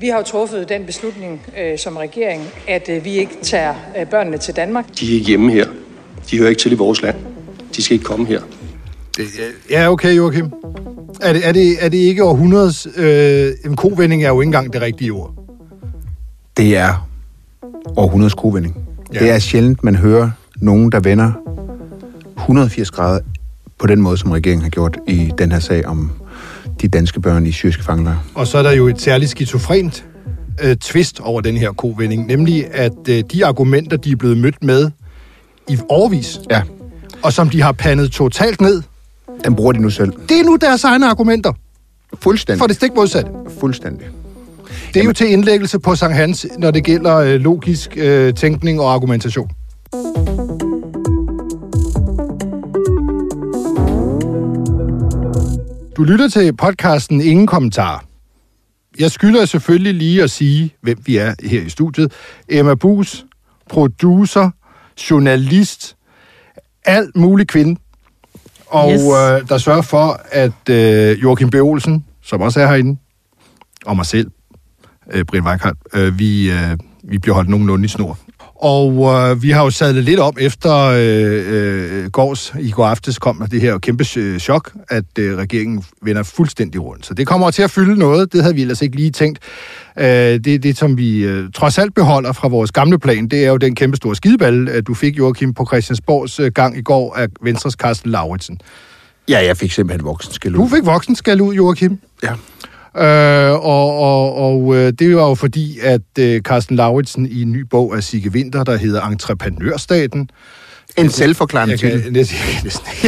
Vi har jo truffet den beslutning øh, som regering, at øh, vi ikke tager øh, børnene til Danmark. De er ikke hjemme her. De hører ikke til i vores land. De skal ikke komme her. Ja, okay, Joachim. Er det, er det, er det ikke århundredes... Øh, en kovending er jo ikke engang det rigtige ord. Det er århundredes kovending. Ja. Ja. Det er sjældent, man hører nogen, der vender 180 grader på den måde, som regeringen har gjort i den her sag om de danske børn i syriske fangelejre. Og så er der jo et særligt skizofrent øh, twist over den her kovending, nemlig at øh, de argumenter, de er blevet mødt med i overvis, Ja, og som de har pandet totalt ned, den bruger de nu selv. det er nu deres egne argumenter Fuldstændig. for det stik modsatte. Fuldstændig. Det er jo til indlæggelse på Sankt Hans, når det gælder øh, logisk øh, tænkning og argumentation. Du lytter til podcasten Ingen Kommentar. Jeg skylder selvfølgelig lige at sige, hvem vi er her i studiet. Emma Bus, producer, journalist, alt mulig kvinde. Og Yes. øh, der sørger for, at øh, Joachim B. Olsen, som også er herinde, og mig selv, øh, Brian Weikart, øh, vi, øh, vi bliver holdt nogenlunde i snor. Og øh, vi har jo sadlet lidt om efter øh, øh, gårs, i går aftes kom det her kæmpe øh, chok, at øh, regeringen vender fuldstændig rundt. Så det kommer til at fylde noget, det havde vi ellers ikke lige tænkt. Øh, det, det, som vi øh, trods alt beholder fra vores gamle plan, det er jo den kæmpe store skideball, at du fik, Joachim, på Christiansborgs øh, gang i går af Venstres Carsten Lauritsen. Ja, jeg fik simpelthen voksen skal Du fik voksen skal ud, Joachim. Ja. Øh, og og, og øh, det var jo fordi, at øh, Carsten Lauritsen i en ny bog af Sigge Winter, der hedder Entreprenørstaten, En selvforklarende titel. næsten, næsten,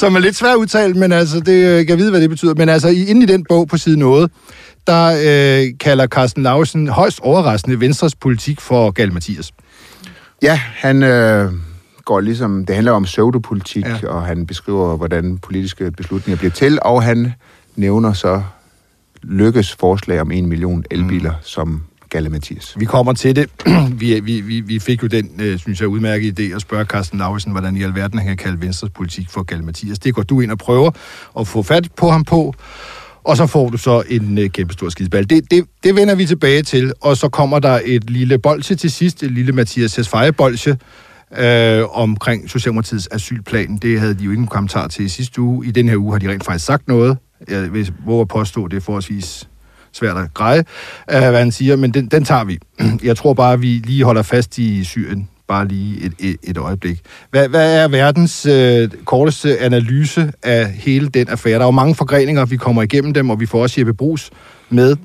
som er lidt svært at udtale, men altså, det øh, kan jeg vide, hvad det betyder. Men altså, inde i den bog på side noget, der øh, kalder Carsten Lauritsen højst overraskende Venstres politik for Gal Mathias. Ja, han øh, går ligesom... Det handler om pseudopolitik, ja. og han beskriver, hvordan politiske beslutninger bliver til, og han nævner så Lykkes forslag om en million elbiler mm. som Galle Mathias. Vi kommer til det. vi, vi, vi, vi fik jo den, øh, synes jeg, udmærkede idé at spørge Carsten Lauritsen, hvordan i alverden han kan kalde Venstres politik for Gal Mathias. Det går du ind og prøver at få fat på ham på, og så får du så en øh, kæmpe stor skideball. Det, det, det vender vi tilbage til, og så kommer der et lille bolsje til sidst, et lille Mathias Hesfeje bolsje øh, omkring Socialdemokratiets asylplan. Det havde de jo ingen kommentar til i sidste uge. I den her uge har de rent faktisk sagt noget. Jeg vil våge at påstå, det er forholdsvis svært at greje, øh, hvad han siger, men den, den tager vi. Jeg tror bare, at vi lige holder fast i Syrien, bare lige et, et, et øjeblik. Hvad, hvad er verdens øh, korteste analyse af hele den affære? Der er jo mange forgreninger, vi kommer igennem dem, og vi får også Jeppe Brugs med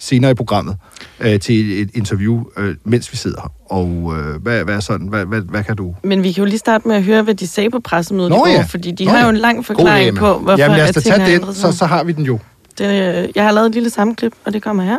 senere i programmet øh, til et interview, øh, mens vi sidder her. Og øh, hvad, hvad er sådan? Hvad, hvad, hvad kan du? Men vi kan jo lige starte med at høre, hvad de sagde på pressemødet Nå i går, ja. fordi de Nå har ja. jo en lang forklaring på, hvorfor Jamen lad os at da tage den, så, så har vi den jo. Det, øh, jeg har lavet et lille sammenklip, og det kommer her.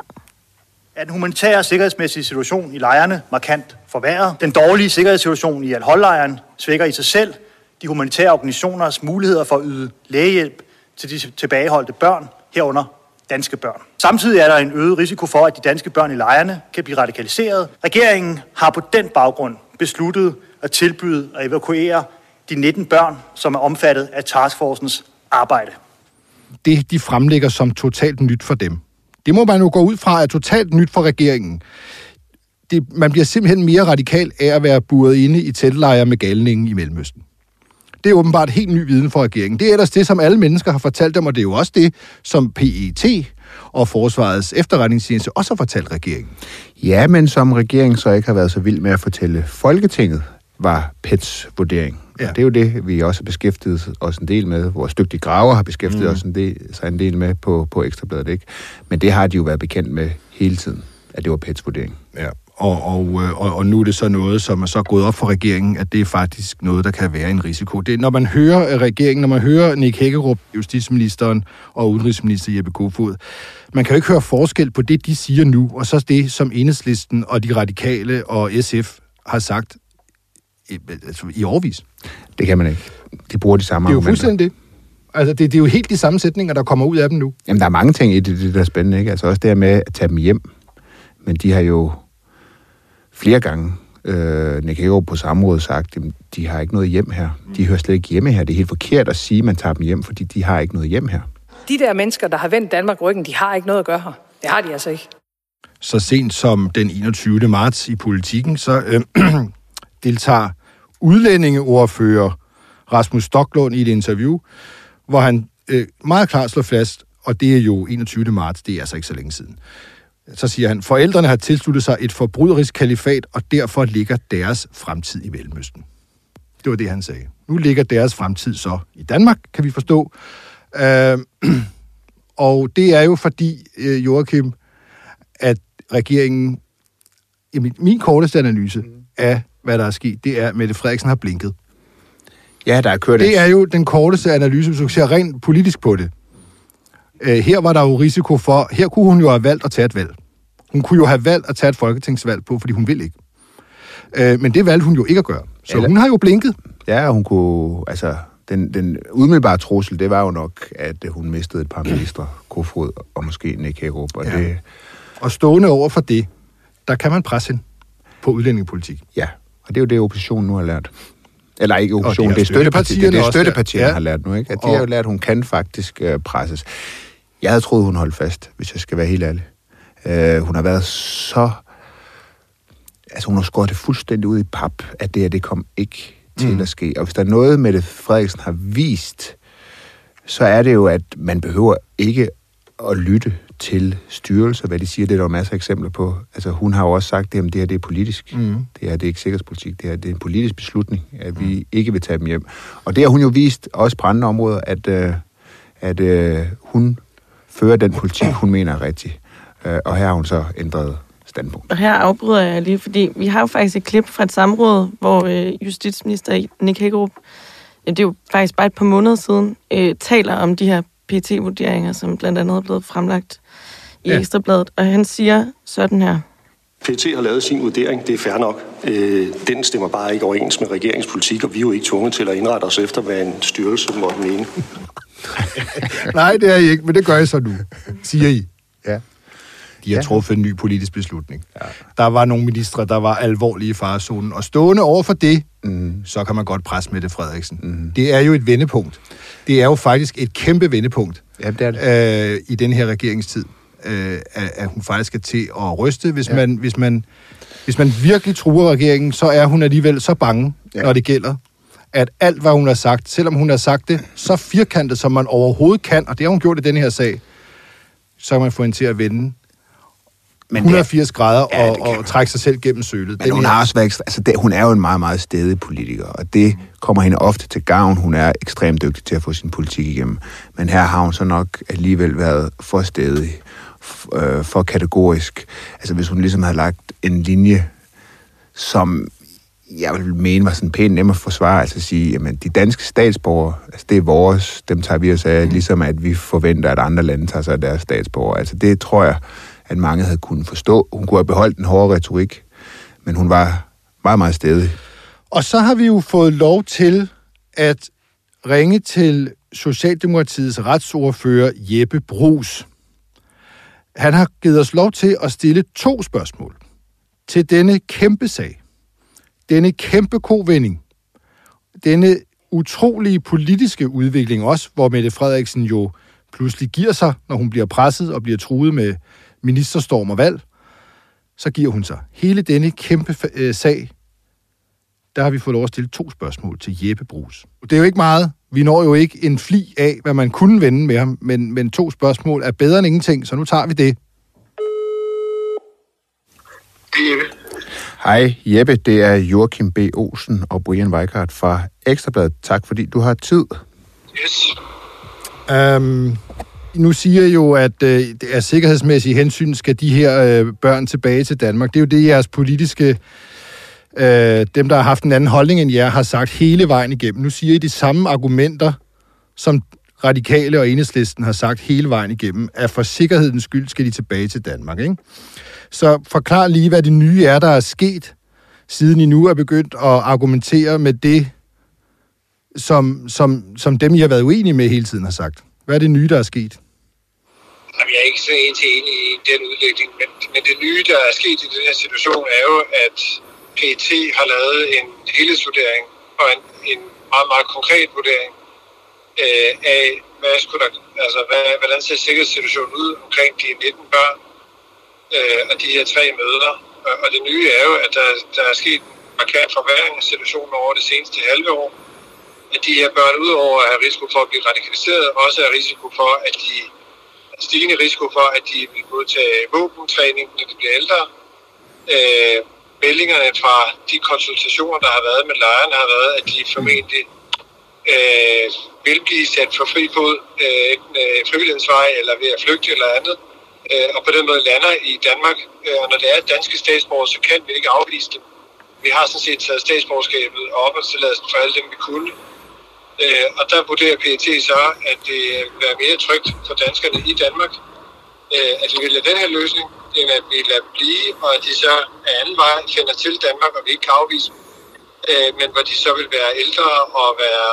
er den humanitære og sikkerhedsmæssige situation i lejrene markant forværret. Den dårlige sikkerhedssituation i Al-Hol-lejren svækker i sig selv de humanitære organisationers muligheder for at yde lægehjælp til de tilbageholdte børn, herunder danske børn. Samtidig er der en øget risiko for, at de danske børn i lejrene kan blive radikaliseret. Regeringen har på den baggrund besluttet at tilbyde at evakuere de 19 børn, som er omfattet af taskforcens arbejde. det, de fremlægger som totalt nyt for dem. Det må man jo gå ud fra er totalt nyt for regeringen. Det, man bliver simpelthen mere radikal af at være buret inde i teltlejre med galningen i Mellemøsten. Det er åbenbart helt ny viden for regeringen. Det er ellers det, som alle mennesker har fortalt dem, og det er jo også det, som PET og Forsvarets efterretningstjeneste også har fortalt regeringen. Ja, men som regeringen så ikke har været så vild med at fortælle Folketinget, var Pets vurdering. Ja. Og det er jo det, vi også har beskæftiget os en del med. Vores dygtige graver har beskæftiget mm. os en del, sig en del med på, på Ekstrabladet, ikke? Men det har de jo været bekendt med hele tiden, at det var Pets vurdering. Ja, og, og, øh, og, og nu er det så noget, som er så gået op for regeringen, at det er faktisk noget, der kan være en risiko. Det, når man hører øh, regeringen, når man hører Nick Hækkerup, justitsministeren og udenrigsminister Jeppe Kofod, man kan jo ikke høre forskel på det, de siger nu, og så det, som Enhedslisten og de radikale og SF har sagt i, altså, i årvis. Det kan man ikke. De bruger de samme Det er jo argumenter. fuldstændig det. Altså, det, det er jo helt de samme sætninger, der kommer ud af dem nu. Jamen, der er mange ting i det, det der er spændende, ikke? Altså også det her med at tage dem hjem. Men de har jo flere gange, øh, Nick Hagerup på samråd sagt, at de har ikke noget hjem her. De hører slet ikke hjemme her. Det er helt forkert at sige, at man tager dem hjem, fordi de har ikke noget hjem her. De der mennesker, der har vendt Danmark ryggen, de har ikke noget at gøre her. Det har de altså ikke. Så sent som den 21. marts i politikken, så øh, deltager udlændingeordfører Rasmus Stocklund i et interview, hvor han øh, meget klart slår fast, og det er jo 21. marts, det er altså ikke så længe siden. Så siger han, forældrene har tilsluttet sig et forbryderisk kalifat, og derfor ligger deres fremtid i Mellemøsten. Det var det, han sagde. Nu ligger deres fremtid så i Danmark, kan vi forstå. Øh, og det er jo fordi, øh, Joachim, at regeringen... Jamen, min korteste analyse af, hvad der er sket, det er, at Mette Frederiksen har blinket. Ja, der er kørt Det er jo den korteste analyse, hvis du ser rent politisk på det. Øh, her var der jo risiko for... Her kunne hun jo have valgt at tage et valg. Hun kunne jo have valgt at tage et folketingsvalg på, fordi hun vil ikke. Øh, men det valgte hun jo ikke at gøre. Så Eller- hun har jo blinket. Ja, hun kunne... Altså, den, den umiddelbare trussel, det var jo nok, at hun mistede et par ministre, Kofod og måske Nick Hagerup, og Ja. det... Og stående over for det, der kan man presse hende på udlændingepolitik. Ja, og det er jo det, oppositionen nu har lært. Eller ikke Og det oppositionen, har det er støttepartierne, det, er også støttepartierne lært. Ja. har lært nu, ikke? At de Og- har jo lært, at hun kan faktisk øh, presses. Jeg havde troet, hun holdt fast, hvis jeg skal være helt ærlig. Øh, hun har været så... Altså, hun har skåret det fuldstændig ud i pap, at det her, det kom ikke til mm. at ske. Og hvis der er noget, Mette Frederiksen har vist, så er det jo, at man behøver ikke at lytte til styrelser, hvad de siger. Det er der jo masser af eksempler på. Altså, hun har jo også sagt, at det her det er politisk. Mm. Det her det er ikke sikkerhedspolitik. Det her det er en politisk beslutning, at vi mm. ikke vil tage dem hjem. Og det har hun jo vist, også på andre områder, at, øh, at øh, hun fører den politik, hun mener er rigtig. Øh, og her har hun så ændret standpunkt. Og her afbryder jeg lige, fordi vi har jo faktisk et klip fra et samråd, hvor øh, justitsminister Nick Hækkerup, ja, det er jo faktisk bare et par måneder siden, øh, taler om de her PT-vurderinger, som blandt andet er blevet fremlagt i ja. Ekstrabladet. Og han siger sådan her. PT har lavet sin vurdering, det er fair nok. Øh, den stemmer bare ikke overens med regeringspolitik, og vi er jo ikke tvunget til at indrette os efter, hvad en styrelse måtte mene. Nej, det er I ikke, men det gør I så nu, siger I. Ja. De har Ja. truffet en ny politisk beslutning. Ja. Der var nogle ministre, der var alvorlige i farezonen. Og stående over for det, mm. så kan man godt presse Mette Frederiksen. Mm. Det er jo et vendepunkt. Det er jo faktisk et kæmpe vendepunkt Ja, det er det. øh, i den her regeringstid. Øh, at, at hun faktisk skal til at ryste. Hvis, ja. man, hvis, man, hvis man virkelig truer regeringen, så er hun alligevel så bange. Ja. når det gælder, at alt, hvad hun har sagt, selvom hun har sagt det så firkantet, som man overhovedet kan, og det har hun gjort i den her sag, så kan man få hende til at vende Men det er- 180 grader Ja, og, det og trække sig selv gennem sølet. Men hun har også været altså det, hun er jo en meget, meget stedig politiker, og det kommer hende ofte til gavn. Hun er ekstremt dygtig til at få sin politik igennem. Men her har hun så nok alligevel været for stedig, øh, for kategorisk. Altså hvis hun ligesom havde lagt en linje, som jeg vil mene var sådan pænt nem at forsvare, altså at sige, jamen de danske statsborgere, altså det er vores, dem tager vi os af, ligesom at vi forventer, at andre lande tager sig af deres statsborgere. Altså det tror jeg, at mange havde kunnet forstå. Hun kunne have beholdt den hårde retorik, men hun var meget, meget stedig. Og så har vi jo fået lov til at ringe til Socialdemokratiets retsordfører Jeppe Brugs. Han har givet os lov til at stille to spørgsmål til denne kæmpe sag. Denne kæmpe kovending. Denne utrolige politiske udvikling også, hvor Mette Frederiksen jo pludselig giver sig, når hun bliver presset og bliver truet med ministerstorm og valg. Så giver hun sig. Hele denne kæmpe øh, sag der har vi fået lov at stille to spørgsmål til Jeppe Brugs. Det er jo ikke meget. Vi når jo ikke en fli af, hvad man kunne vende med ham, men, men to spørgsmål er bedre end ingenting, så nu tager vi det. Hej Jeppe, det er Joachim B. Olsen og Brian Weikart fra Ekstrabladet. Tak fordi du har tid. Yes. Um, nu siger I jo, at øh, er sikkerhedsmæssige hensyn skal de her øh, børn tilbage til Danmark. Det er jo det, jeres politiske, øh, dem der har haft en anden holdning end jer, har sagt hele vejen igennem. Nu siger I de samme argumenter, som radikale og enhedslisten har sagt hele vejen igennem, at for sikkerhedens skyld skal de tilbage til Danmark. Ikke? Så forklar lige, hvad det nye er, der er sket, siden I nu er begyndt at argumentere med det, som, som, som dem, I har været uenige med hele tiden har sagt. Hvad er det nye, der er sket? Jamen, jeg er ikke så en til enig i den udvikling, men, men det nye, der er sket i den her situation, er jo, at PET har lavet en helhedsvurdering og en, en meget, meget konkret vurdering øh, af, hvad skulle der, altså, hvad, hvordan ser sikkerhedssituationen ud omkring de 19 børn, øh, af de her tre møder. Og, det nye er jo, at der, der er sket en markant forværring af situationen over det seneste halve år. At de her børn, udover at have risiko for at blive radikaliseret, også er risiko for, at de altså stigende risiko for, at de vil modtage våbentræning, når de bliver ældre. Øh, meldingerne fra de konsultationer, der har været med lejren, har været, at de formentlig øh, vil blive sat for fri fod, øh, enten øh, frivillighedsvej eller ved at flygte eller andet, øh, og på den måde lander i Danmark. Øh, og når det er danske statsborger, så kan vi ikke afvise dem. Vi har sådan set taget statsborgerskabet og opholdstilladelsen for alle dem, vi kunne. Øh, og der vurderer PET så, at det vil være mere trygt for danskerne i Danmark, øh, at vi vælger den her løsning, end at vi lader dem blive, og at de så af anden vej finder til Danmark, og vi ikke kan afvise dem. Øh, men hvor de så vil være ældre og være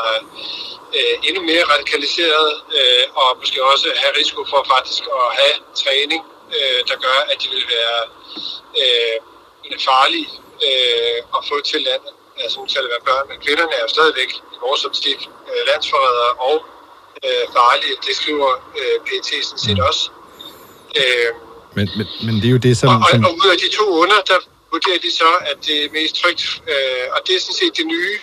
øh, endnu mere radikaliseret, øh, og måske også have risiko for faktisk at have træning, øh, der gør, at de vil være øh, farlige øh, at få til landet. Altså nu taler være børn, men kvinderne er jo stadigvæk i vores opstik øh, landsforrædere og øh, farlige. Det skriver øh, PET sådan set også. Øh, Men, men, men det er jo det, som... og, og, og ud af de to under, der vurderer de så, at det er mest trygt, øh, og det er sådan set det nye,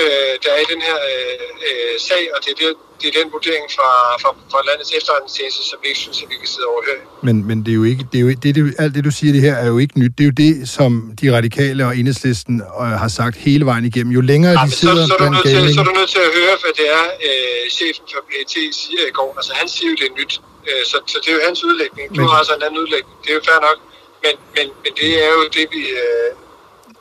øh, der er i den her øh, øh, sag, og det er, det, det er den vurdering fra, fra, fra landets efterretningstjeneste, som vi ikke synes, at vi kan sidde overhøre. Men, men det er jo ikke, det er jo, det, det, alt det, du siger det her, er jo ikke nyt. Det er jo det, som de radikale og enhedslisten øh, har sagt hele vejen igennem. Jo længere Ja, de men så, sidder så, er du nødt til, så er du nødt til at høre, hvad det er, øh, chefen for PET siger i går. Altså, han siger jo, det er nyt. Øh, så, så det er jo hans udlægning. Du Men- har altså en anden udlægning. Det er jo fair nok. Men, men, men det er jo det, vi... Øh,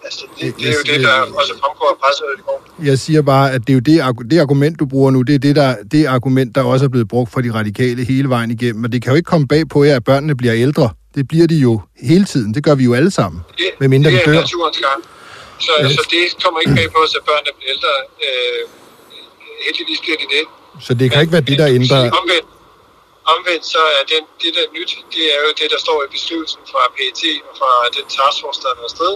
altså, det, det er jo det, der også fremgår af presset i går. Jeg siger bare, at det er jo det, det argument, du bruger nu, det er det, der, det argument, der også er blevet brugt for de radikale hele vejen igennem. Og det kan jo ikke komme bag på jer, at børnene bliver ældre. Det bliver de jo hele tiden. Det gør vi jo alle sammen. Det, Medmindre det de er dør. naturens gang. Så, Ja. så det kommer ikke bag på os, at børnene bliver ældre. Øh, heldigvis bliver de det. Så det kan ikke være det, der Men ændrer... Omvendt, omvendt så er det, det, der nyt, det er jo det, der står i beskrivelsen fra PET og fra den taskforce, der har været sted,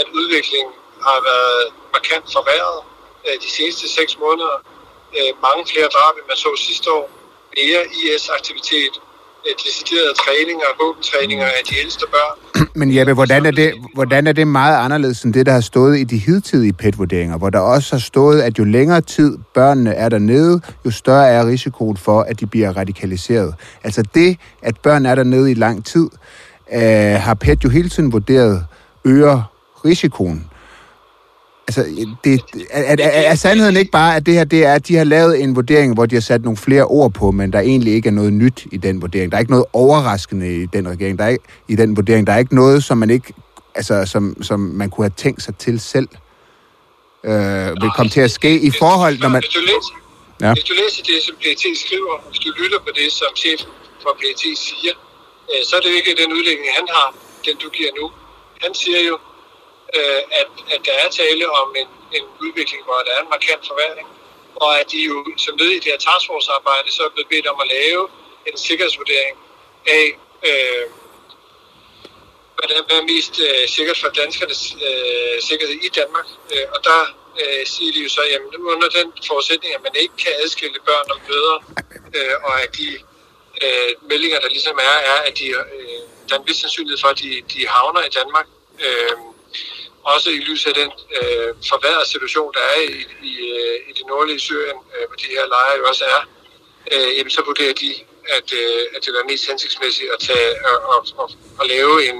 at udviklingen har været markant forværret øh, de seneste seks måneder. Øh, mange flere drab, end man så sidste år. Mere IS-aktivitet, Øh, deciderede træninger, våbentræninger af de ældste børn. Men Jeppe, hvordan er, det, hvordan er det meget anderledes end det, der har stået i de hidtidige PET-vurderinger, hvor der også har stået, at jo længere tid børnene er dernede, jo større er risikoen for, at de bliver radikaliseret. Altså det, at børn er dernede i lang tid, øh, har PET jo hele tiden vurderet øger risikoen. Altså, det, er, er, er, er sandheden ikke bare, at det her, det er, at de har lavet en vurdering, hvor de har sat nogle flere ord på, men der egentlig ikke er noget nyt i den vurdering. Der er ikke noget overraskende i den regering. Der er ikke, i den vurdering. Der er ikke noget, som man ikke, altså, som, som man kunne have tænkt sig til selv, øh, vil komme til at ske i forhold, når man... Hvis du læser, Ja. ja. hvis du læser det, som PET skriver, hvis du lytter på det, som chefen for PET siger, øh, så er det jo ikke den udlægning, han har, den du giver nu. Han siger jo, øh, at, at der er tale om en, en udvikling, hvor der er en markant forværring, og at de jo som led i det her taskforce-arbejde, så er blevet bedt om at lave en sikkerhedsvurdering af, øh, hvad der er mest øh, sikkert for danskernes øh, sikkerhed i Danmark. Øh, og der øh, siger de jo så, jamen under den forudsætning, at man ikke kan adskille børn og møder, øh, og at de øh, meldinger, der ligesom er, er, at de, øh, der er en vis sandsynlighed for, at de, de havner i Danmark. Øh, også i lyset af den øh, forværrede situation, der er i, i, øh, i det nordlige Syrien, øh, hvor de her lejre jo også er, øh, jamen så vurderer de, at, øh, at det er mest hensigtsmæssigt at, tage, og, og, og, at lave en,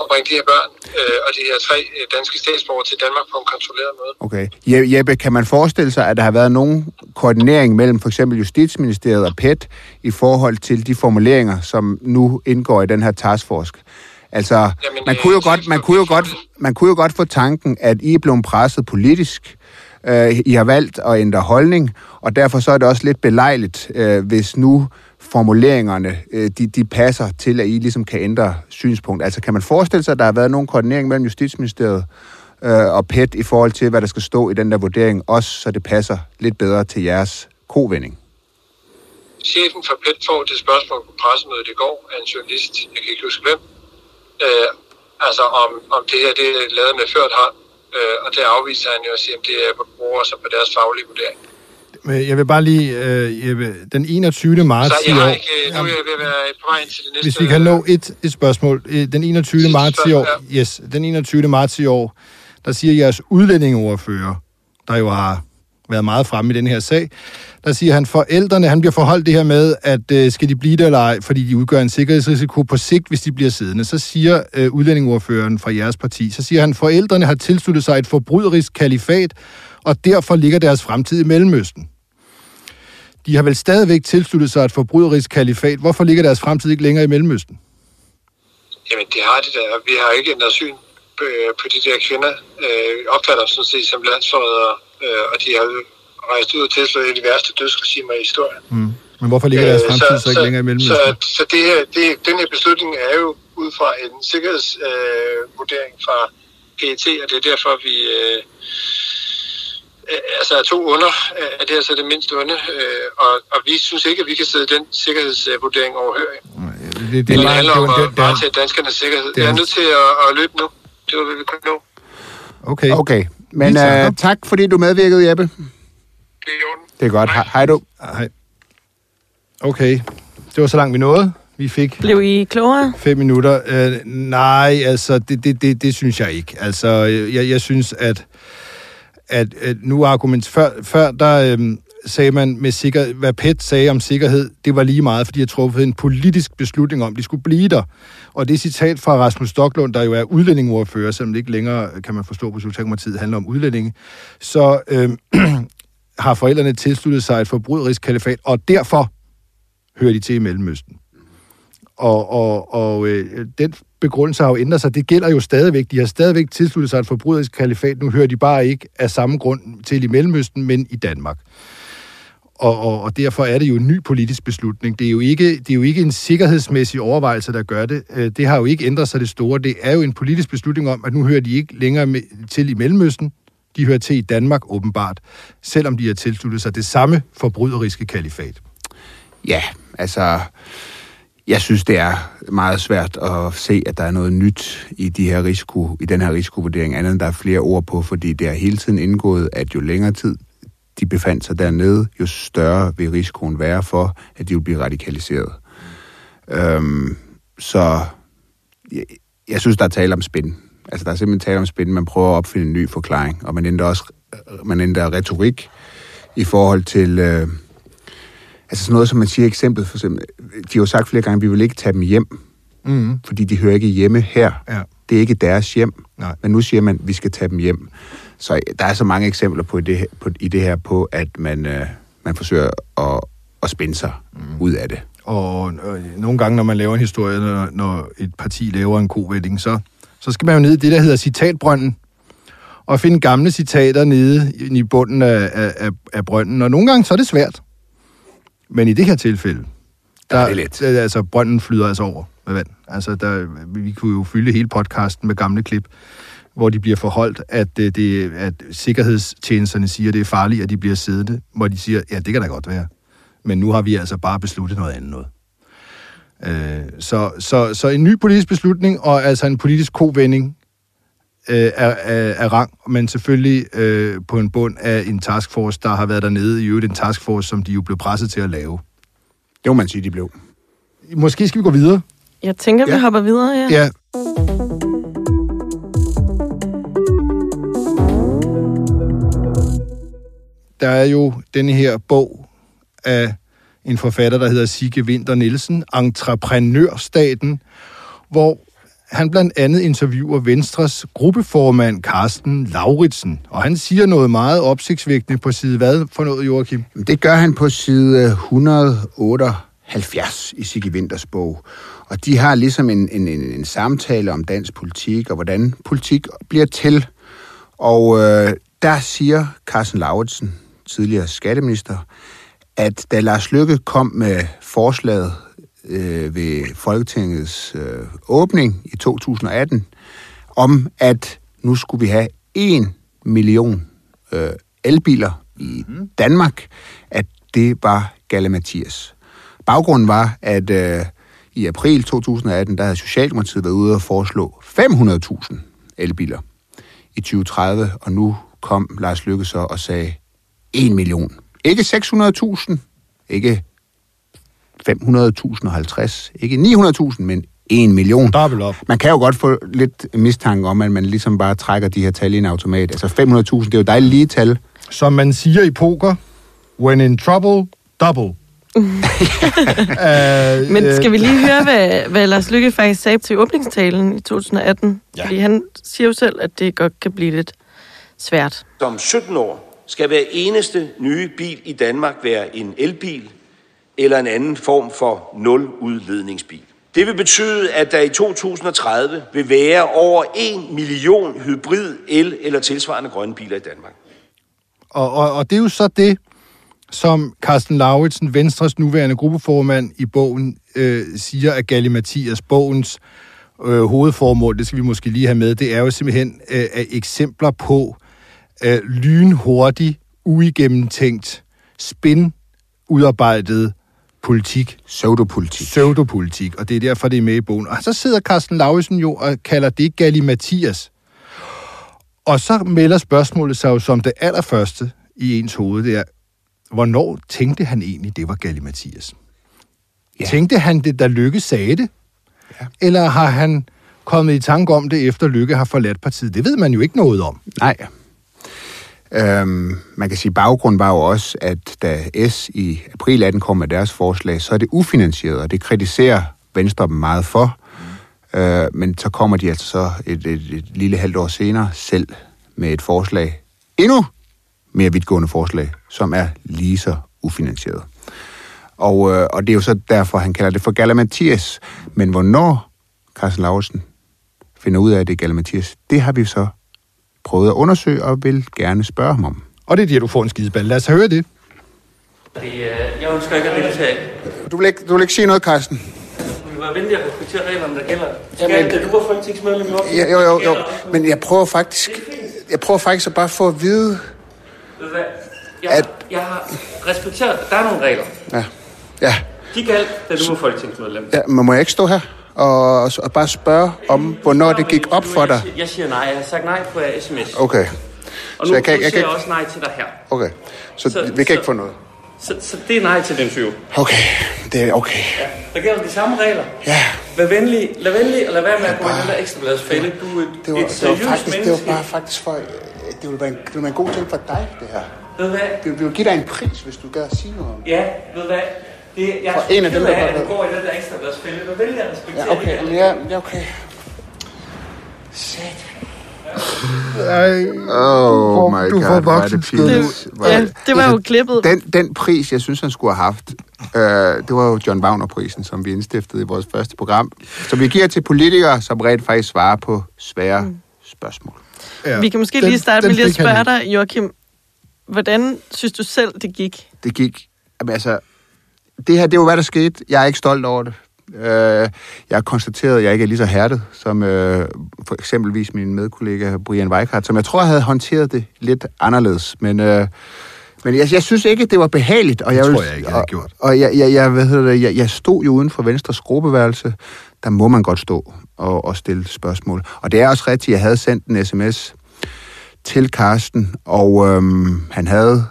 og bringe de her børn øh, og de her tre øh, danske statsborgere til Danmark på en kontrolleret måde. Okay. Je- Jeppe, kan man forestille sig, at der har været nogen koordinering mellem for eksempel Justitsministeriet og PET i forhold til de formuleringer, som nu indgår i den her taskforce? Altså, Jamen, man øh, kunne jo godt, man kunne jo godt, man kunne jo godt få tanken, at I er blevet presset politisk. Øh, I har valgt at ændre holdning, og derfor så er det også lidt belejligt, øh, hvis nu formuleringerne, øh, de, de passer til, at I ligesom kan ændre synspunkt. Altså, kan man forestille sig, at der har været nogen koordinering mellem Justitsministeriet øh, og PET i forhold til, hvad der skal stå i den der vurdering, også så det passer lidt bedre til jeres kovending? Chefen for PET får det spørgsmål på pressemødet i går af en journalist, jeg kan ikke huske hvem, øh, altså om, om det her det er lavet med ført hånd, øh, og det afviser han jo at sige, at det er bruger sig på deres faglige vurdering. Men jeg vil bare lige, øh, Jeppe, den 21. marts Så i jeg har år, ikke, nu er jeg ved at være på vej ind til det næste... hvis vi kan nå et, et spørgsmål. Øh, Den 21. Sidste marts i år, spørgsmål, yes, den 21. marts i år, der siger jeres udlændingeordfører, der jo har været meget fremme i den her sag, der siger han, forældrene, han bliver forholdt det her med, at øh, skal de blive der eller ej, fordi de udgør en sikkerhedsrisiko på sigt, hvis de bliver siddende. Så siger øh, udlændingordføreren fra jeres parti, så siger han, forældrene har tilsluttet sig et forbryderisk kalifat, og derfor ligger deres fremtid i Mellemøsten. De har vel stadigvæk tilsluttet sig et forbryderisk kalifat. Hvorfor ligger deres fremtid ikke længere i Mellemøsten? Jamen, det har det der. Vi har ikke ændret syn på, øh, på de der kvinder. Øh, opfatter dem sådan set som landsforrædere, øh, og de har rejst ud og tilslået et af de værste dødsregimer i historien. Mm. Men hvorfor ligger deres Øh, fremtid så, ikke længere i Mellemøsten? Så, så det her, det, den her beslutning er jo ud fra en sikkerhedsvurdering øh, fra PET, og det er derfor, vi... Øh, øh, altså er to under, er det altså det mindste onde, øh, og, og vi synes ikke, at vi kan sidde den sikkerhedsvurdering overhørig. det, det, Det, det handler om det, at varetage danskernes sikkerhed. det er- Jeg er nødt til at, at løbe nu. Det var, hvad vi kunne nå. okay. Okay, men uh, tak fordi du medvirkede, Jeppe. Det er i orden. Det er godt. Hej, hej du. Hej. Okay, det var så langt vi nåede. Vi fik Blev I klogere? fem minutter. Uh, nej, altså, det, det, det, det synes jeg ikke. Altså, øh, jeg, jeg synes, at, at, at nu argument... Før, før der øhm, sagde man med sikker, hvad PET sagde om sikkerhed, det var lige meget, fordi jeg truffet en politisk beslutning om, de skulle blive der. Og det citat fra Rasmus Stocklund, der jo er udlændingeordfører, selvom det ikke længere, kan man forstå på Socialdemokratiet, handler om udlændinge, så øhm, har forældrene tilsluttet sig et forbryderisk kalifat, og derfor hører de til i Mellemøsten. Og, og, og øh, den begrundelse har jo ændret sig. Det gælder jo stadigvæk. De har stadigvæk tilsluttet sig et forbryderisk kalifat. Nu hører de bare ikke af samme grund til i Mellemøsten, men i Danmark. Og, og, og derfor er det jo en ny politisk beslutning. Det er jo ikke, det er jo ikke en sikkerhedsmæssig overvejelse, der gør det. Øh, det har jo ikke ændret sig det store. Det er jo en politisk beslutning om, at nu hører de ikke længere med, til i Mellemøsten. De hører til i Danmark, åbenbart, selvom de har tilsluttet sig det samme forbryderiske kalifat. Ja, altså, jeg synes, det er meget svært at se, at der er noget nyt i, de her risiko, i den her risikovurdering, andet end der er flere ord på, fordi det har hele tiden indgået, at jo længere tid de befandt sig dernede, jo større vil risikoen være for, at de vil blive radikaliseret. Øhm, så jeg, jeg synes, der er tale om spænd. Altså, der er simpelthen tale om spænd. Man prøver at opfinde en ny forklaring, og man ændrer også man ændrer retorik i forhold til... Øh, Altså sådan noget, som man siger eksempel, for eksempel, de har jo sagt flere gange, at vi vil ikke tage dem hjem, Mm. fordi de hører ikke hjemme her. Ja. Det er ikke deres hjem. Nej. Men nu siger man, at vi skal tage dem hjem. Så der er så mange eksempler på det, her- på, i det her på, at man, øh, man forsøger at, at spænde sig mm. ud af det. Og øh, nogle gange, når man laver en historie, når, når et parti laver en kovending, så, så skal man jo ned i det, der hedder citatbrønden, og finde gamle citater nede i bunden af, af, af, brønden. Og nogle gange, så er det svært. Men i det her tilfælde, der, Ja, det er let. altså, brønden flyder altså over med vand. Altså, der, vi kunne jo fylde hele podcasten med gamle klip, hvor de bliver forholdt, at, øh, det, at sikkerhedstjenesterne siger, at det er farligt, at de bliver siddende, hvor de siger, ja, det kan da godt være. Men nu har vi altså bare besluttet noget andet noget. Øh, så, så, så en ny politisk beslutning, og altså en politisk kovending øh, er, er, er rang, men selvfølgelig øh, på en bund af en taskforce, der har været dernede, i øvrigt en taskforce, som de jo blev presset til at lave. Det må man sige, de blev. Måske skal vi gå videre. Jeg tænker, Ja. vi hopper videre, ja. Ja. Der er jo denne her bog af en forfatter, der hedder Sigge Winter Nielsen, Entreprenørstaten, hvor han blandt andet interviewer Venstres gruppeformand Carsten Lauritsen, og han siger noget meget opsigtsvækkende på side hvad for noget, Joachim? Det gør han på side 178 i Sigge Winters bog. Og de har ligesom en, en, en, en samtale om dansk politik, og hvordan politik bliver til. Og øh, der siger Carsten Lauritsen, tidligere skatteminister, at da Lars Lykke kom med forslaget øh, ved Folketingets øh, åbning i 2018, om at nu skulle vi have en million øh, elbiler i Danmark, at det var Galle Mathias. Baggrunden var, at øh, i april 2018, der havde Socialdemokratiet været ude og foreslå 500.000 elbiler i 2030, og nu kom Lars Lykke så og sagde 1 million Ikke 600.000, ikke 500.050, ikke 900.000, men 1 million. Dobbelt op. Man kan jo godt få lidt mistanke om, at man ligesom bare trækker de her tal i en automat. Altså 500.000, det er jo dejligt lige tal. Som man siger i poker, when in trouble, double. uh, Men skal vi lige høre, hvad, hvad Lars Lykke faktisk sagde til åbningstalen i 2018? Ja. Fordi han siger jo selv, at det godt kan blive lidt svært. Om 17 år skal hver eneste nye bil i Danmark være en elbil eller en anden form for nuludledningsbil. Det vil betyde, at der i 2030 vil være over 1 million hybrid, el eller tilsvarende grønne biler i Danmark. Og, og, og det er jo så det, som Carsten Lauritsen, Venstres nuværende gruppeformand i bogen, øh, siger, at Galli Mathias bogens øh, hovedformål, det skal vi måske lige have med, det er jo simpelthen øh, eksempler på øh, lynhurtig, uigennemtænkt, spin udarbejdet politik. Pseudopolitik. Pseudopolitik, og det er derfor, det er med i bogen. Og så sidder Carsten Lauritsen jo og kalder det Galli Mathias. Og så melder spørgsmålet sig jo som det allerførste i ens hoved, det er, hvornår tænkte han egentlig, det var Galli Mathias? Ja. Tænkte han det, da Lykke sagde det? Ja. Eller har han kommet i tanke om det, efter Lykke har forladt partiet? Det ved man jo ikke noget om. Nej. Øhm, man kan sige, at baggrunden var jo også, at da S i april 18 kom med deres forslag, så er det ufinansieret, og det kritiserer Venstre dem meget for. Mm. Øh, men så kommer de altså så et, et, et lille halvt år senere selv med et forslag, endnu mere vidtgående forslag, som er lige så ufinansieret. Og, øh, og det er jo så derfor, han kalder det for Galamatias. Men hvornår Carsten Lauritsen finder ud af, at det er Galamatias, det har vi så prøvet at undersøge og vil gerne spørge ham om. Og det er det, du får en skideball. Lad os høre det. Jeg ønsker ikke at deltage. Du vil ikke, du vil ikke sige noget, Carsten? Vi var venlige at respektere reglerne, der gælder. Skal Jamen, du var folketingsmedlem i år? Ja, jo, jo, jo. Men jeg prøver faktisk, jeg prøver faktisk at bare få at vide... Ved du hvad? Jeg, at... jeg har respekteret, der er nogle regler. Ja. Ja. De galt, da du var folketingsmedlem. Ja, men må jeg ikke stå her og, og bare spørge om, hvornår det gik op for dig? Jeg siger nej. Jeg har sagt nej på sms. Okay. Og nu, så jeg kan, jeg, jeg kan... også nej til dig her. Okay. Så, så vi kan så, ikke få noget? Så, så det er nej til den 20. Okay, det er okay. Ja, der gælder de samme regler. Ja. Vær venlig, lad venlig, og lad være med at gå i den der ekstra fælde. Du er et, det var, et det var faktisk, det var bare faktisk for, det ville, være en, det ville være en god ting for dig, det her. Ved hvad? Det ville give dig en pris, hvis du gad at sige noget om Ja, ved hvad? Det, jeg er en af dem, der, af, at du går i den der ekstra fælde. Vær venlig at respektere ja, okay, det. Ja, ja, okay. Sæt. Ej, oh my du God, får det, ja, det var jo klippet. Den, den pris, jeg synes, han skulle have haft, øh, det var jo John Wagner-prisen, som vi indstiftede i vores første program. Så vi giver til politikere, som rent faktisk svarer på svære mm. spørgsmål. Ja. Vi kan måske den, lige starte med lige at spørge dig, Joachim. Hvordan synes du selv, det gik? Det gik... Jamen, altså, det her, det var, hvad der skete. Jeg er ikke stolt over det. Øh, jeg har konstateret, at jeg ikke er lige så hærdet som øh, for eksempelvis min medkollega Brian Weikart, som jeg tror havde håndteret det lidt anderledes. Men, øh, men jeg, jeg synes ikke, det var behageligt. Og jeg, det tror jeg ikke, jeg har gjort. Og, og jeg, jeg, jeg, hvad hedder det, jeg, jeg stod jo uden for Venstres gruppeværelse. Der må man godt stå og, og stille spørgsmål. Og det er også rigtigt, jeg havde sendt en sms til Karsten, og øhm, han havde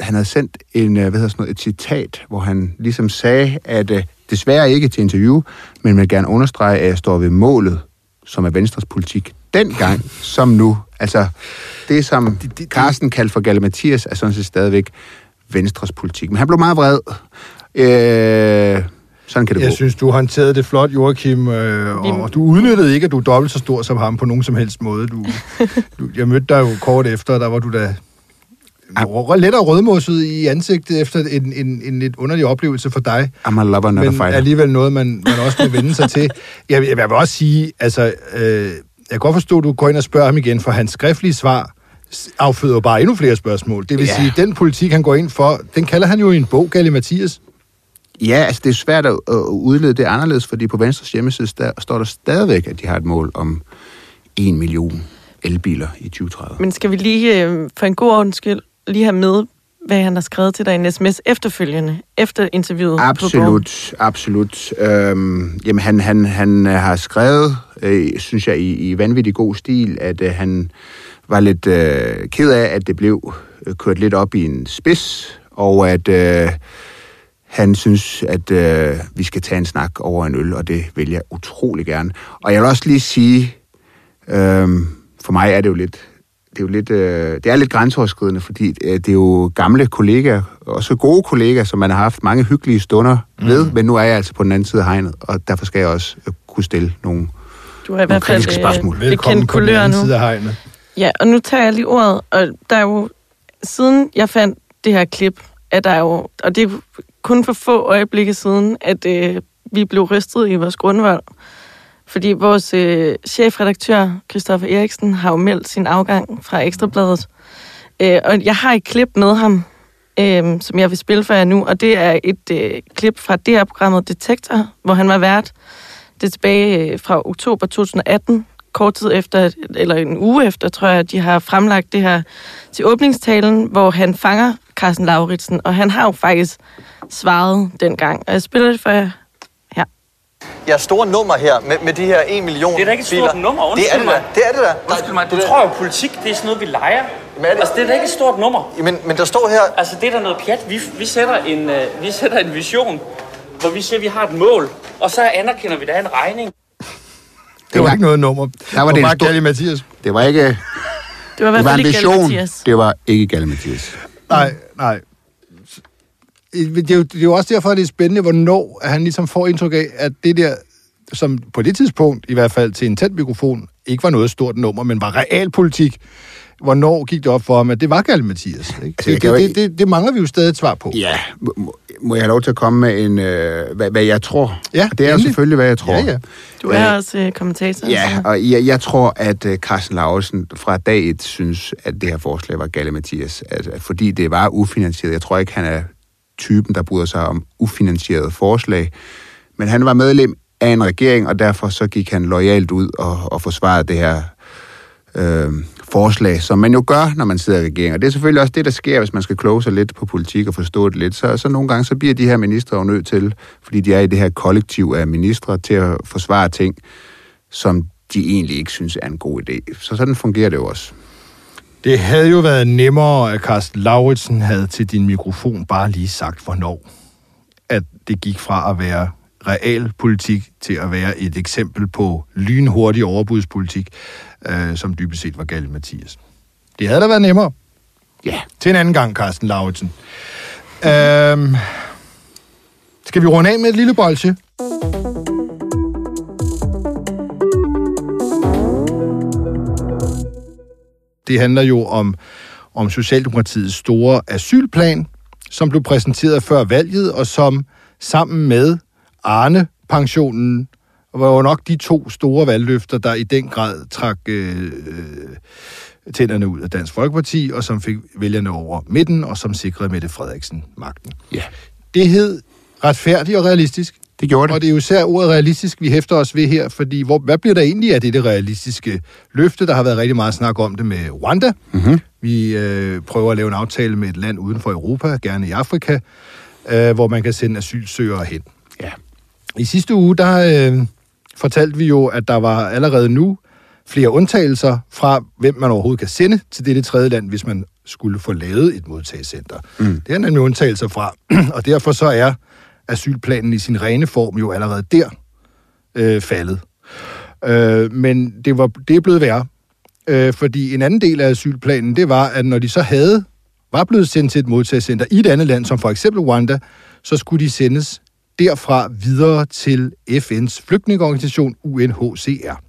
han havde sendt en, hvad hedder sådan noget, et citat, hvor han ligesom sagde, at øh, desværre ikke til interview, men vil gerne understrege, at jeg står ved målet, som er Venstres politik dengang, som nu. Altså, det som Carsten kaldte for Galle Mathias, er sådan set stadigvæk Venstres politik. Men han blev meget vred. Øh, sådan kan det Jeg gå. synes, du håndterede det flot, Joachim, øh, og du udnyttede ikke, at du er dobbelt så stor som ham på nogen som helst måde. Du, du, jeg mødte dig jo kort efter, og der var du da lidt af rødmosset i ansigtet efter en, en, en lidt underlig oplevelse for dig. I'm a lover, not men a alligevel noget, man, man også må vende sig til. Jeg, jeg vil også sige, altså, øh, jeg kan godt forstå, at du går ind og spørger ham igen, for hans skriftlige svar afføder bare endnu flere spørgsmål. Det vil ja. sige, den politik, han går ind for, den kalder han jo i en bog, Galle Mathias. Ja, altså det er svært at, at udlede det anderledes, fordi på Venstres hjemmeside der, står der stadigvæk, at de har et mål om 1 million elbiler i 2030. Men skal vi lige, øh, for en god ordens skyld, lige have med, hvad han har skrevet til dig i en sms efterfølgende, efter interviewet Absolut, absolut. Øhm, jamen, han, han, han har skrevet, øh, synes jeg, i, i vanvittig god stil, at øh, han var lidt øh, ked af, at det blev kørt lidt op i en spids, og at øh, han synes, at øh, vi skal tage en snak over en øl, og det vil jeg utrolig gerne. Og jeg vil også lige sige, øh, for mig er det jo lidt, det er jo lidt, øh, det er lidt grænseoverskridende, fordi øh, det er jo gamle kollegaer, også gode kollegaer, som man har haft mange hyggelige stunder mm. ved, men nu er jeg altså på den anden side af hegnet, og derfor skal jeg også øh, kunne stille nogle, Du er i hvert fald kritiske spørgsmål. øh, Velkommen på den anden nu. side af hegnet. Ja, og nu tager jeg lige ordet, og der er jo, siden jeg fandt det her klip, at der er jo, og det er kun for få øjeblikke siden, at øh, vi blev rystet i vores grundvold. Fordi vores øh, chefredaktør, Christoffer Eriksen, har jo meldt sin afgang fra Ekstrabladet. Øh, og jeg har et klip med ham, øh, som jeg vil spille for jer nu, og det er et øh, klip fra det her programmet Detektor, hvor han var vært. Det er tilbage øh, fra oktober 2018, kort tid efter, eller en uge efter, tror jeg, de har fremlagt det her til åbningstalen, hvor han fanger Carsten Lauritsen, og han har jo faktisk svaret dengang. Og jeg spiller det for jer jeres store nummer her med, med de her 1 million Det er da ikke et stort biler. nummer, Det er undskyld det da. mig. Det er det da. Undskyld mig, du det er tror jo, politik det er sådan noget, vi leger. Jamen, er det- Altså, det er da ikke et stort nummer. Men, men der står her, Altså, det er da noget pjat. Vi, vi, sætter en, øh, vi sætter en vision, hvor vi siger, at vi har et mål, og så anerkender vi, at der er en regning. Det var ikke noget nummer. Der var det bare stor- Mathias. Det var ikke... Det var Det var en vision. Mathias. Det var ikke Galle Mathias. Nej, nej. Det er, jo, det er jo også derfor, at det er spændende, hvornår at han ligesom får indtryk af, at det der, som på det tidspunkt, i hvert fald til en tæt mikrofon, ikke var noget stort nummer, men var realpolitik. Hvornår gik det op for ham, at det var Galle Mathias? Ikke? Altså, Det, det, det, det, det mangler vi jo stadig et svar på. Ja, må, må jeg have lov til at komme med en, øh, hvad, hvad jeg tror? Ja, det er jo selvfølgelig, hvad jeg tror. Ja, ja. Du er også øh, kommentator. Ja, så- og jeg, jeg tror, at uh, Carsten Lauritsen fra dag et synes, at det her forslag var Galle Mathias. Altså, fordi det var ufinansieret. Jeg tror ikke, han er typen, der bryder sig om ufinansierede forslag. Men han var medlem af en regering, og derfor så gik han lojalt ud og, og forsvarede det her øh, forslag, som man jo gør, når man sidder i regering. Og det er selvfølgelig også det, der sker, hvis man skal kloge sig lidt på politik og forstå det lidt. Så, så nogle gange så bliver de her ministre jo nødt til, fordi de er i det her kollektiv af ministre, til at forsvare ting, som de egentlig ikke synes er en god idé. Så sådan fungerer det jo også. Det havde jo været nemmere, at Carsten Lauritsen havde til din mikrofon bare lige sagt, hvornår at det gik fra at være realpolitik til at være et eksempel på lynhurtig overbudspolitik, øh, som dybest set var Galle Mathias. Det havde da været nemmere. Ja. Til en anden gang, Carsten Lauritsen. Øhm, skal vi runde af med et lille bolsje? Det handler jo om, om Socialdemokratiets store asylplan, som blev præsenteret før valget, og som sammen med Arne-pensionen var jo nok de to store valgløfter, der i den grad trak øh, øh, tænderne ud af Dansk Folkeparti, og som fik vælgerne over midten, og som sikrede Mette Frederiksen magten. Ja. Det hed retfærdig og realistisk. Det gjorde det. Og det er jo især ordet realistisk, vi hæfter os ved her, fordi hvor, hvad bliver der egentlig af det, det realistiske løfte? Der har været rigtig meget snak om det med Rwanda. Mm-hmm. Vi øh, prøver at lave en aftale med et land uden for Europa, gerne i Afrika, øh, hvor man kan sende asylsøgere hen. Ja. I sidste uge, der øh, fortalte vi jo, at der var allerede nu flere undtagelser fra, hvem man overhovedet kan sende til dette tredje land, hvis man skulle få lavet et modtagecenter. Mm. Det er nemlig undtagelser fra, og derfor så er asylplanen i sin rene form jo allerede der øh, faldet. Øh, men det, var, det er blevet værre, øh, fordi en anden del af asylplanen, det var, at når de så havde, var blevet sendt til et modtagecenter i et andet land, som for eksempel Rwanda, så skulle de sendes derfra videre til FN's flygtningeorganisation UNHCR.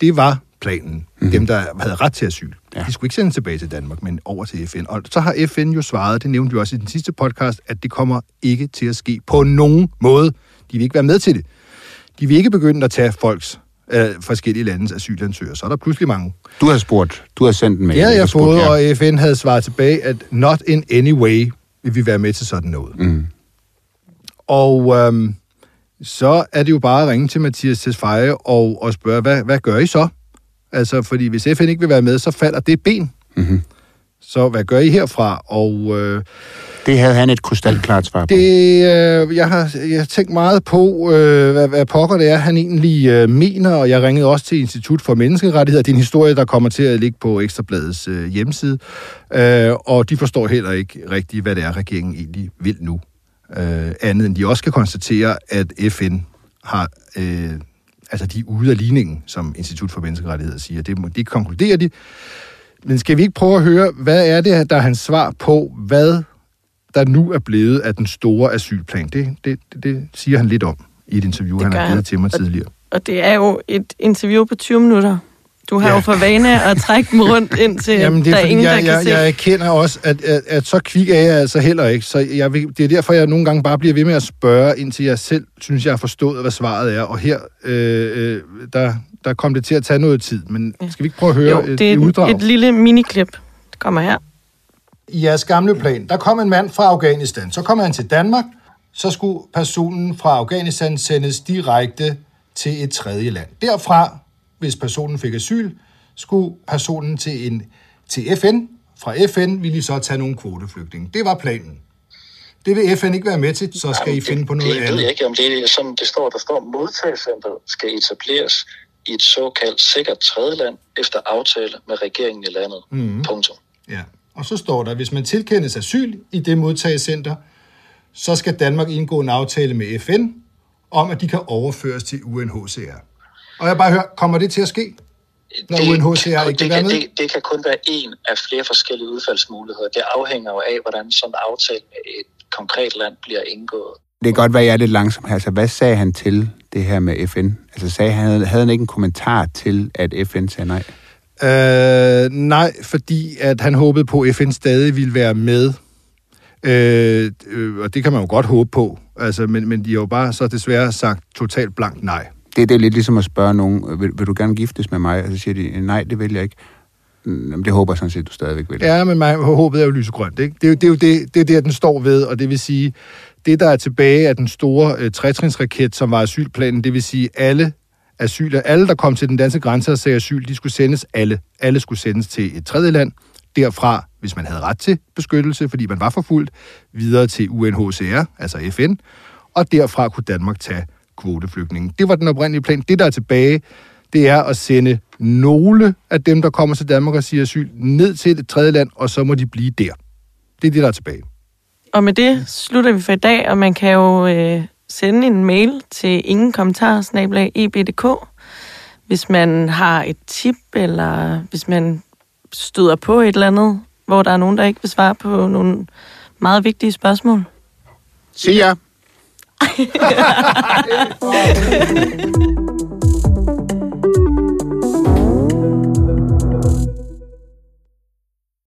Det var planen. Mm. Dem, der havde ret til asyl. Ja. De skulle ikke sendes tilbage til Danmark, men over til FN. Og så har FN jo svaret, det nævnte vi også i den sidste podcast, at det kommer ikke til at ske på nogen måde. De vil ikke være med til det. De vil ikke begynde at tage folks øh, forskellige landes asylansøgere. Så er der pludselig mange. Du har spurgt. Du har sendt en mail. Har jeg spurgt, fået, ja. og FN havde svaret tilbage, at not in any way vil vi være med til sådan noget. Mm. Og øhm, så er det jo bare at ringe til Mathias Tesfaye og, og spørge, hvad, hvad gør I så? Altså, fordi hvis FN ikke vil være med, så falder det ben. Mm-hmm. Så hvad gør I herfra? Og øh, Det havde han et krystalklart svar på. det, øh, jeg, har, jeg har tænkt meget på, øh, hvad, hvad pokker det er, han egentlig øh, mener, og jeg ringede også til Institut for Menneskerettigheder. Det er en historie, der kommer til at ligge på Ekstrabladets øh, hjemmeside, øh, og de forstår heller ikke rigtigt, hvad det er, regeringen egentlig vil nu. Øh, andet end de også kan konstatere, at FN har... Øh, altså, de er ude af ligningen, som Institut for Menneskerettigheder siger. Det, det konkluderer de. Men skal vi ikke prøve at høre, hvad er det, der er hans svar på, hvad der nu er blevet af den store asylplan? Det, det, det, det siger han lidt om i et interview, Det han har han. givet til mig tidligere. Og det er jo et interview på 20 minutter. Du har Ja. jo for vane at trække dem rundt Jamen, det der er ingen, der jeg, kan jeg, se. jeg erkender også, at, at, at så kvik er jeg altså heller ikke. Så jeg, vil- det er derfor, jeg nogle gange bare bliver ved med at spørge, indtil jeg selv synes, jeg har forstået, hvad svaret er. Og her, øh, øh, der, der kom det til at tage noget tid. Men skal vi ikke prøve at høre Jo, et, det et er uddrag? et, et lille miniklip. Det kommer her. I jeres gamle plan, der kom en mand fra Afghanistan. Så kom han til Danmark, så skulle personen fra Afghanistan sendes direkte til et tredje land. Derfra, hvis personen fik asyl, skulle personen til, en, til FN. Fra FN ville I så tage nogle kvoteflygtninge. Det var planen. Det vil FN ikke være med til, så skal I finde på noget det ved andet. jeg ikke, om det er som det står. Der står, modtagecenteret skal etableres i et såkaldt sikkert tredjeland efter aftale med regeringen i landet. Mhm. Punktum. Ja. Og så står der, hvis man tilkendes asyl i det modtagecenter, så skal Danmark indgå en aftale med FN om, at de kan overføres til UNHCR. Og jeg bare hører, kommer det til at ske? Når UNHCR ikke det, være kan, med? det, det kan kun være en af flere forskellige udfaldsmuligheder. Det afhænger jo af, hvordan sådan en aftale med et konkret land bliver indgået. Det kan godt være, at jeg er lidt langsom her. Altså, hvad sagde han til det her med FN? Altså, sagde han, havde han ikke en kommentar til, at FN sagde nej? Øh, nej, fordi at han håbede på, at FN stadig ville være med. Øh, øh, og det kan man jo godt håbe på. Altså, men, men de har jo bare så desværre sagt totalt blankt nej. Det, det er lidt ligesom at spørge nogen, øh, vil, vil du gerne giftes med mig? Og så siger de, nej, det vil jeg ikke. Jamen, det håber jeg sådan set, du stadigvæk vil. Ja, men mig, håbet er jo lysegrønt. Ikke? Det, er jo, det er jo det, det, er der, den står ved, og det vil sige, det der er tilbage af den store øh, trætrinsraket, som var asylplanen, det vil sige alle asyler, alle der kom til den danske grænse og sagde asyl, de skulle sendes alle. Alle skulle sendes til et tredje land. Derfra, hvis man havde ret til beskyttelse, fordi man var forfulgt, videre til UNHCR, altså FN, og derfra kunne Danmark tage kvoteflygtninge. Det var den oprindelige plan. Det, der er tilbage, det er at sende nogle af dem, der kommer til Danmark og siger asyl, ned til et tredje land, og så må de blive der. Det er det, der er tilbage. Og med det slutter vi for i dag, og man kan jo øh, sende en mail til ingen kommentar eb.dk, hvis man har et tip, eller hvis man støder på et eller andet, hvor der er nogen, der ikke vil svare på nogle meget vigtige spørgsmål. Sig ja. Ha ha ha ha ha!